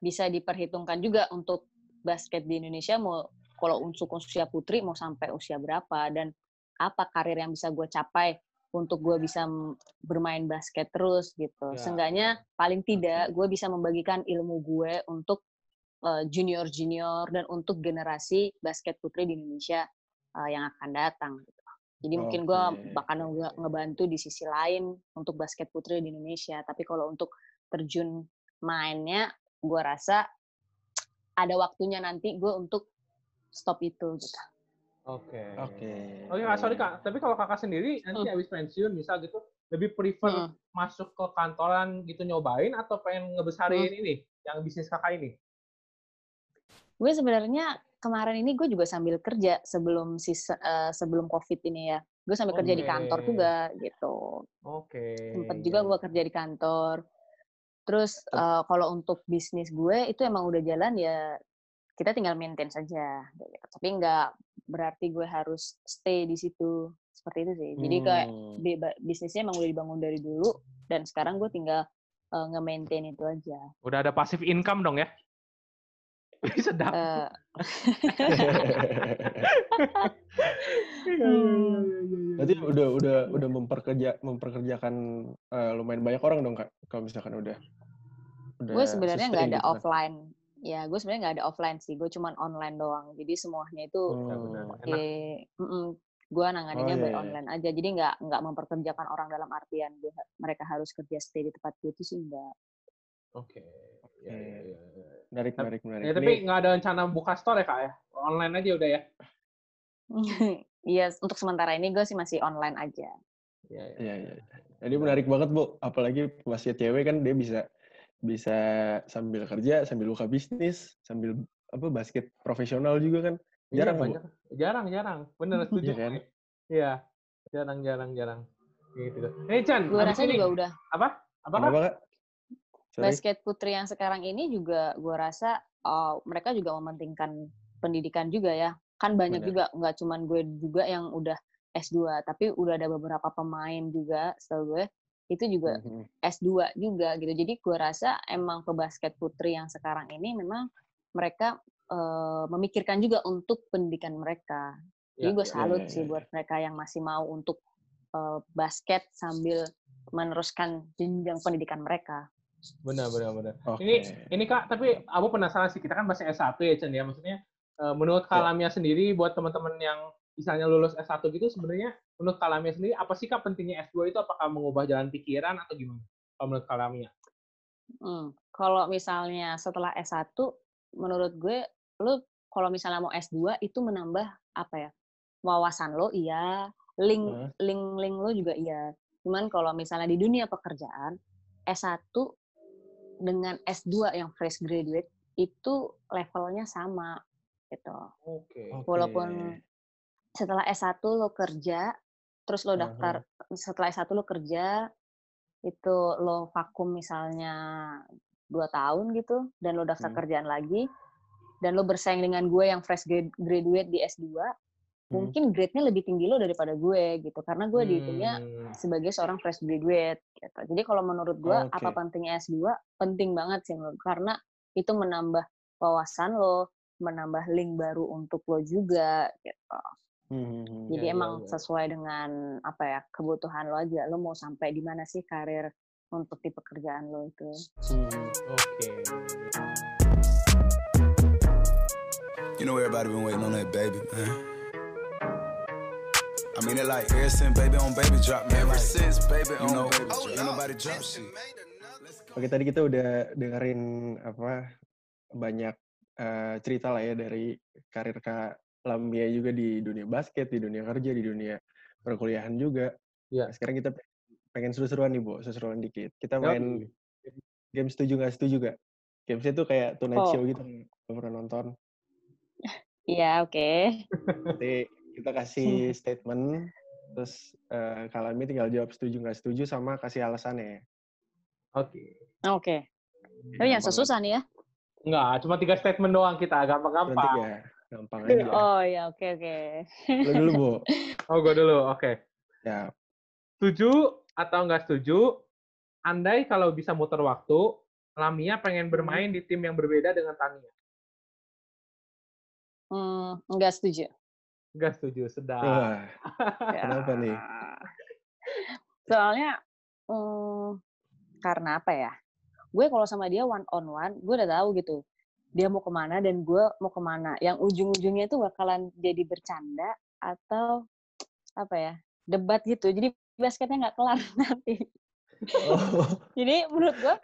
Bisa diperhitungkan juga untuk basket di Indonesia mau kalau untuk usia putri mau sampai usia berapa dan apa karir yang bisa gue capai untuk gue bisa bermain basket terus gitu. Ya. Seenggaknya paling tidak gue bisa membagikan ilmu gue untuk uh, junior-junior dan untuk generasi basket putri di Indonesia uh, yang akan datang. Gitu. Jadi mungkin gue bakal nge- ngebantu di sisi lain untuk basket putri di Indonesia. Tapi kalau untuk terjun mainnya, gue rasa ada waktunya nanti gue untuk stop itu. Gitu. Oke. Oke. Oke kak, sorry kak. Tapi kalau kakak sendiri nanti habis pensiun misal gitu, lebih prefer Hmm. masuk ke kantoran gitu nyobain atau pengen ngebesarin ini yang bisnis kakak ini? Gue sebenarnya kemarin ini gue juga sambil kerja sebelum sisa, eh, sebelum covid ini ya. Gue sambil kerja di kantor Oke. juga gitu. Oke. Sempet juga gue kerja di kantor. Terus eh, kalau untuk bisnis gue itu emang udah jalan ya kita tinggal maintain saja. gitu. Tapi nggak berarti gue harus stay di situ seperti itu sih. Jadi kayak Hmm. bisnisnya emang udah dibangun dari dulu dan sekarang gue tinggal eh, nge-maintain itu aja. Udah ada passive income dong ya? Sedap. Eh, Iya, iya, iya. Berarti udah udah udah memperkerja memperkerjakan eh, lumayan banyak orang dong kak kalau misalkan udah. udah gue sebenarnya nggak ada gitu kan. offline. Ya, gue sebenarnya nggak ada offline sih. Gue cuman online doang. Jadi semuanya itu Ya, benar. Oh. Enak. eh, gue nanganinnya Oh, by iya, iya. online aja. Jadi nggak nggak memperkerjakan orang dalam artian gue, mereka harus kerja stay di tempat gue itu sih enggak. Oke. Ya, ya, ya, ya. Menarik menarik menarik. Ya, tapi nggak ada rencana buka store ya kak ya? Online aja udah ya? Iya, untuk sementara ini gue sih masih online aja. Iya, iya. Iya, iya. Jadi menarik banget, Bu. Apalagi masih cewek kan dia bisa bisa sambil kerja, sambil buka bisnis, sambil apa basket profesional juga kan. Iya, Jarang, Bu. banyak. Jarang, jarang. Bener, setuju. Iya kan? Iya. Jarang, jarang, jarang. Gitu. Eh, Chan. Gue rasa ini- juga udah Apa? Apa? Kenapa, Kak? Sorry. basket putri yang sekarang ini juga gue rasa oh, mereka juga mementingkan pendidikan juga ya. Kan banyak Benar. juga nggak cuman gue juga yang udah S2, tapi udah ada beberapa pemain juga setahu gue itu juga Mhm. S2 juga gitu. Jadi gue rasa emang ke basket putri yang sekarang ini memang mereka eh, memikirkan juga untuk pendidikan mereka. Jadi Ya, gue ya, salut ya, sih buat mereka yang masih mau untuk eh, basket sambil meneruskan jenjang pendidikan mereka. Benar, benar, benar. Oke. Ini ini Kak, tapi aku penasaran sih kita kan masih S1 ya Chen ya. Maksudnya eh, menurut Ya. Kalamia sendiri buat teman-teman yang misalnya lulus S1 gitu sebenarnya menurut Kalamia sendiri apa sih Kak pentingnya S2 itu apakah mengubah jalan pikiran atau gimana? Kalau menurut Kalamia? Hmm, Kalau misalnya setelah S1, menurut gue, lu kalau misalnya mau S2 itu menambah apa ya? Wawasan lo iya, link Heeh. link link lo juga iya. Cuman kalau misalnya di dunia pekerjaan, S1 dengan S2 yang fresh graduate itu levelnya sama gitu. Oke. Oke. Walaupun setelah S1 lo kerja, terus lo daftar setelah S1 lo kerja, itu lo vakum misalnya dua tahun gitu, dan lo daftar Hmm. kerjaan lagi, dan lo bersaing dengan gue yang fresh grad- graduate di S2, Hmm. mungkin grade-nya lebih tinggi lo daripada gue gitu, karena gue dihitungnya Hmm, sebagai seorang fresh graduate gitu. Jadi kalau menurut gue Oke. apa pentingnya S2? Penting banget sih menurut karena itu menambah wawasan lo, menambah link baru untuk lo juga gitu. Hmm, hmm, hmm. Jadi Iya, iya, emang iya. sesuai dengan apa ya kebutuhan lo aja. Lo mau sampai di mana sih karir untuk di pekerjaan lo itu? Hmm. Oke. You know everybody been waiting on that baby, man. I mean it like ever since baby on baby drop, man. Ever since baby on know, baby drop. Ain't nobody drop shit. Oke tadi kita udah dengerin apa banyak eh, cerita lah ya dari karir Kak Lamia juga di dunia basket, di dunia kerja, di dunia perkuliahan juga. Iya. Nah, sekarang kita pe- pengen seru-seruan nih, Bu. Seru-seruan dikit. Kita main game setuju nggak setuju gak? Gamesnya tuh kayak Tonight Oh. Show gitu. Belum pernah nonton. Iya oke. Nanti kita kasih statement, terus eh, Kak Lamia tinggal jawab setuju nggak setuju sama kasih alasannya. Oke. Oke. Tapi yang Gampang susah nih ya. Enggak, cuma tiga statement doang kita, Cuma gampang-gampang. tiga. Gampang aja. Oh ya oke oke. Lu dulu, Bu. Oh, gue dulu. Oke. Ya. Setuju atau nggak setuju? Andai kalau bisa muter waktu, Lamia pengen bermain di tim yang berbeda dengan Tania. Hmm, nggak setuju. Nggak setuju, sedap. Wah, Kenapa nih? Soalnya hmm, karena apa ya? Gue kalau sama dia one on one, gue udah tahu gitu. Dia mau ke mana dan gue mau ke mana. Yang ujung-ujungnya itu bakalan jadi bercanda atau apa ya? Debat gitu. Jadi basketnya nggak kelar nanti. oh, Jadi menurut gue,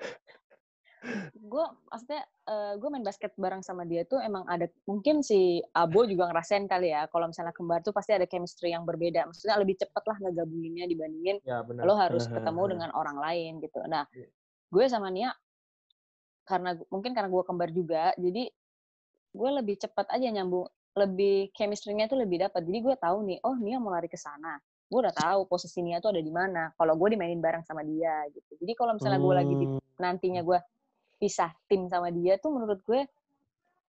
gue maksudnya eh, gue main basket bareng sama dia tuh emang ada mungkin si Abo juga ngerasain kali ya kalau misalnya kembar tuh pasti ada chemistry yang berbeda maksudnya lebih cepet lah ngegabunginnya dibandingin Ya, lo harus ketemu dengan orang lain gitu. Nah, Iya. gue sama Nia karena mungkin karena gue kembar juga, jadi gue lebih cepat aja nyambung, lebih chemistry-nya tuh lebih dapat. Jadi gue tahu nih, oh Nia mau lari ke sana. Gue udah tahu posisi Nia tuh ada di mana. Kalau gue dimainin bareng sama dia gitu. Jadi kalau misalnya gue lagi di Hmm, nantinya gue pisah tim sama dia tuh menurut gue,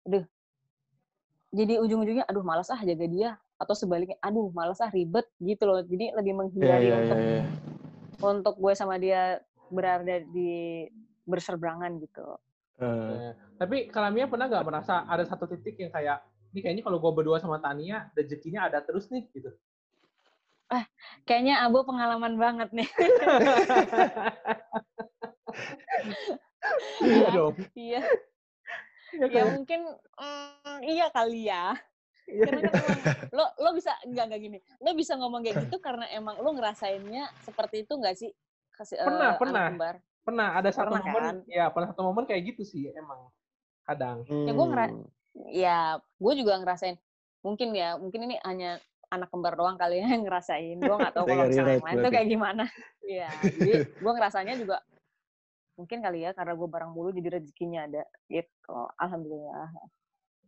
aduh, jadi ujung-ujungnya, aduh malas ah jaga dia. Atau sebaliknya, aduh malas ah ribet gitu loh. Jadi lebih Iya, menghindari iya, untuk iya, iya. untuk gue sama dia berada di berseberangan gitu. Eh, Ya. Tapi Kalamia pernah nggak merasa ada satu titik yang kayak, ini kayaknya kalau gue berdua sama Tania, rezekinya ada terus nih, gitu. Kayaknya Abo pengalaman banget nih. Iya dong. iya, Iya ya kan? mungkin mm, iya kali ya. Iya. Karena kan emang, lo lo bisa enggak enggak gini. Lo bisa ngomong kayak gitu karena emang lo ngerasainnya seperti itu enggak sih? Kasih Pernah, anak pernah. kembar. Pernah, ada satu Pernah momen, kan? ya pernah satu momen kayak gitu sih, emang. Kadang. Ya, gua ngera- hmm. Ya, gue juga ngerasain. Mungkin ya, mungkin ini hanya anak kembar doang kali ya yang ngerasain. Gue nggak tahu kalau misalnya yang lain tuh kayak gimana. Iya, jadi gue ngerasanya juga mungkin kali ya karena gue bareng mulu jadi rezekinya ada gitu. Alhamdulillah.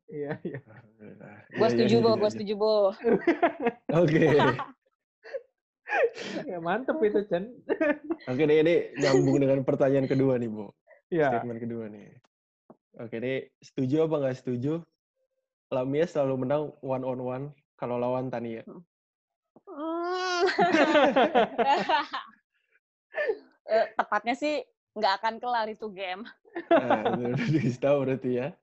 Iya, iya. Alhamdulillah. Gue Iya, iya, setuju, Bo. iya, Gue setuju, Bo. Oke. Ya, mantep itu, Chen. Oke deh, ini nyambung dengan pertanyaan kedua nih, Bu. Iya. Statement kedua nih. Oke deh, setuju apa nggak setuju? Lamia selalu menang one on one kalau lawan Tania. Hmm. Eh, tepatnya sih nggak akan kelar itu game. Nah, itu tahu berarti ya.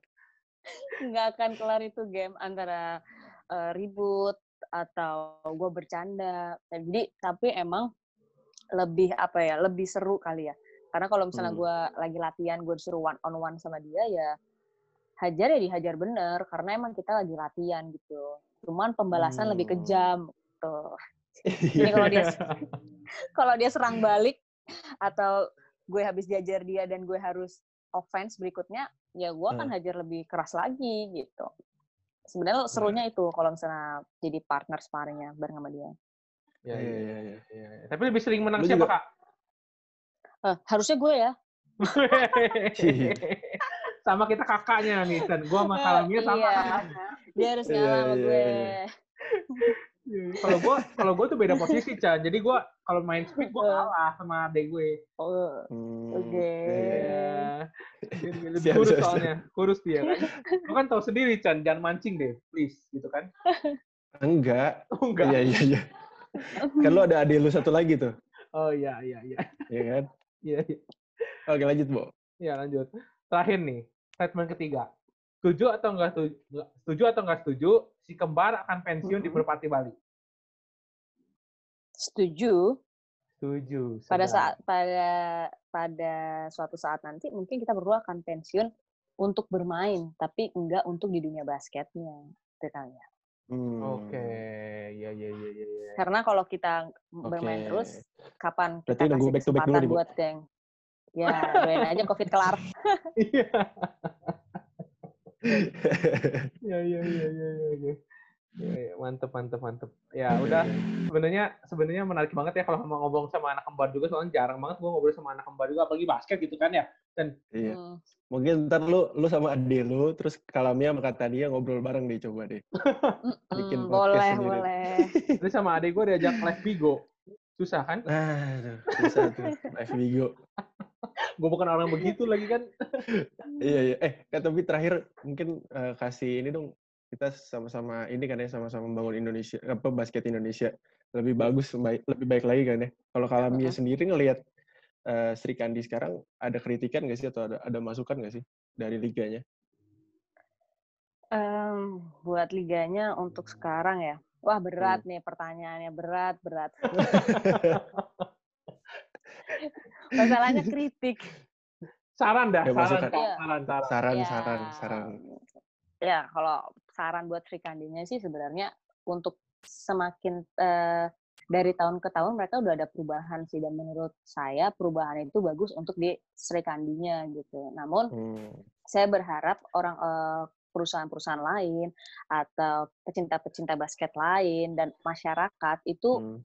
nggak akan kelar itu game antara eh, ribut atau gue bercanda. Jadi tapi emang lebih apa ya, lebih seru kali ya. Karena kalau misalnya Hmm. gue lagi latihan, gue disuruh one on one sama dia ya hajar ya dihajar bener karena emang kita lagi latihan gitu. Cuman pembalasan lebih Hmm. kejam gitu. Jadi kalau dia kalau dia serang balik atau gue habis diajar dia dan gue harus offense berikutnya, ya gue akan Hmm. hajar lebih keras lagi gitu. Sebenarnya serunya itu kalau misalnya jadi partner sparringnya bareng sama dia. Ya, Iya, iya, iya, iya. iya. Tapi lebih sering menang Lu siapa, juga- Kak? Eh, harusnya gue ya. sama kita kakaknya nih, Chan. Gua sama Eh, Kalamia sama iya. Dia harus Iya, ngalah sama iya, gue. Iya. Kalau gua kalau gua tuh beda posisi, Chan. Jadi gua kalau main speed gua Eh. kalah sama adek gue. Oh, Hmm, Oke. iya, iya, iya. Iya. Siap, kurus soalnya. Kurus dia kan. Lu kan tahu sendiri, Chan. Jangan mancing deh, please. Gitu kan. Enggak. Oh, enggak. Iya, iya, iya. Kan lu ada adik lu satu lagi tuh, Oh, iya, iya, iya. ya kan? Iya, iya. Oke, lanjut, Bo. Iya, lanjut. Terakhir nih, statement ketiga. Setuju atau enggak setuju, setuju atau enggak setuju si kembar akan pensiun di Mhm. Merpati Bali? setuju. Setuju. Pada sedap. saat pada pada suatu saat nanti mungkin kita berdua akan pensiun untuk bermain, tapi enggak untuk di dunia basketnya. Itu kali ya. Hmm. Oke, iya iya iya iya. iya. Karena kalau kita bermain Oke. terus, kapan Berarti kita nunggu kasih back to back dulu kesempatan Bu. buat geng? Ya, doain aja COVID kelar. Iya. Iya iya iya iya iya. iya. Iya, iya, mantep mantep mantep. Ya udah sebenarnya sebenarnya menarik banget ya kalau mau ngobrol sama anak kembar juga soalnya jarang banget gue ngobrol sama anak kembar juga apalagi basket gitu kan ya. Iya. Hmm. Mungkin ntar lu lu sama adik lu terus Kalamia sama Kak Tania ngobrol bareng deh coba deh. Bikin Mm, podcast boleh, sendiri. boleh. Terus sama adik gue diajak live bigo. Susah kan? Nah, tuh, bisa tuh. Live Vigo. Gue bukan orang begitu lagi kan. Iya, iya. Eh, Kak, tapi terakhir mungkin eh, kasih ini dong. Kita sama-sama ini kan ya sama-sama membangun Indonesia apa basket Indonesia lebih bagus baik, lebih baik lagi kan ya. Kalau Kalamia Mm-mm. sendiri ngelihat eh, Sri Kandi sekarang ada kritikan nggak sih atau ada ada masukan nggak sih dari liganya? Em, buat liganya untuk sekarang ya. Wah berat nih pertanyaannya berat berat. Masalahnya kritik. Saran dah, Ya, saran. Iya. saran, saran. Saran, Ya, saran, saran. Ya kalau saran buat Sri Kandinya sih sebenarnya untuk semakin eh, dari tahun ke tahun mereka udah ada perubahan sih dan menurut saya perubahan itu bagus untuk di Sri Kandinya gitu. Namun Hmm. saya berharap orang eh, perusahaan-perusahaan lain atau pecinta-pecinta basket lain dan masyarakat itu hmm.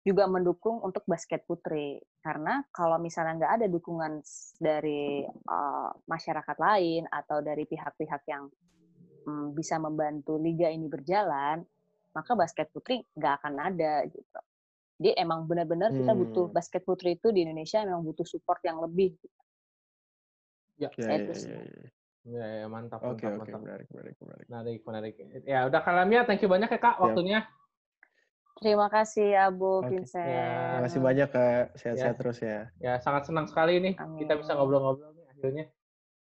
Juga mendukung untuk basket putri karena kalau misalnya nggak ada dukungan dari eh, masyarakat lain atau dari pihak-pihak yang mm, bisa membantu liga ini berjalan maka basket putri nggak akan ada gitu jadi emang benar-benar kita butuh Hmm. basket putri itu di Indonesia memang butuh support yang lebih Ya, Ya, Saya ya, itu sih. ya, ya. ya, ya, mantap, mantap, oke, mantap. menarik, menarik, menarik. Menarik, menarik. Ya udah Kalamia, thank you banyak ya Kak waktunya. Terima kasih Abu Oke. Vincent Terima kasih banyak Kak. Sehat-sehat Ya. terus ya. Ya sangat senang sekali nih kita bisa Amin. ngobrol-ngobrol nih akhirnya.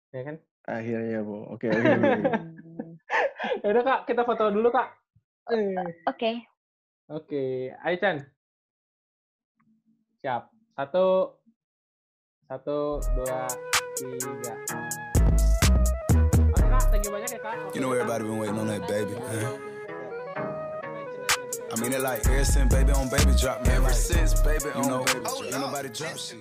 Ya kan? Akhirnya, Bu. Oke, oke. oke. Hmm, Ya udah Kak, kita foto dulu Kak. Eh, oke Oke, Ayo Chan. Siap. Satu, satu, dua, tiga. Oke Kak, thank you banyak ya Kak. You know everybody been waiting on that baby, man. I mean it like ever since baby on baby drop, man. Ever since baby on you know, baby drop. Ain't nobody drop shit.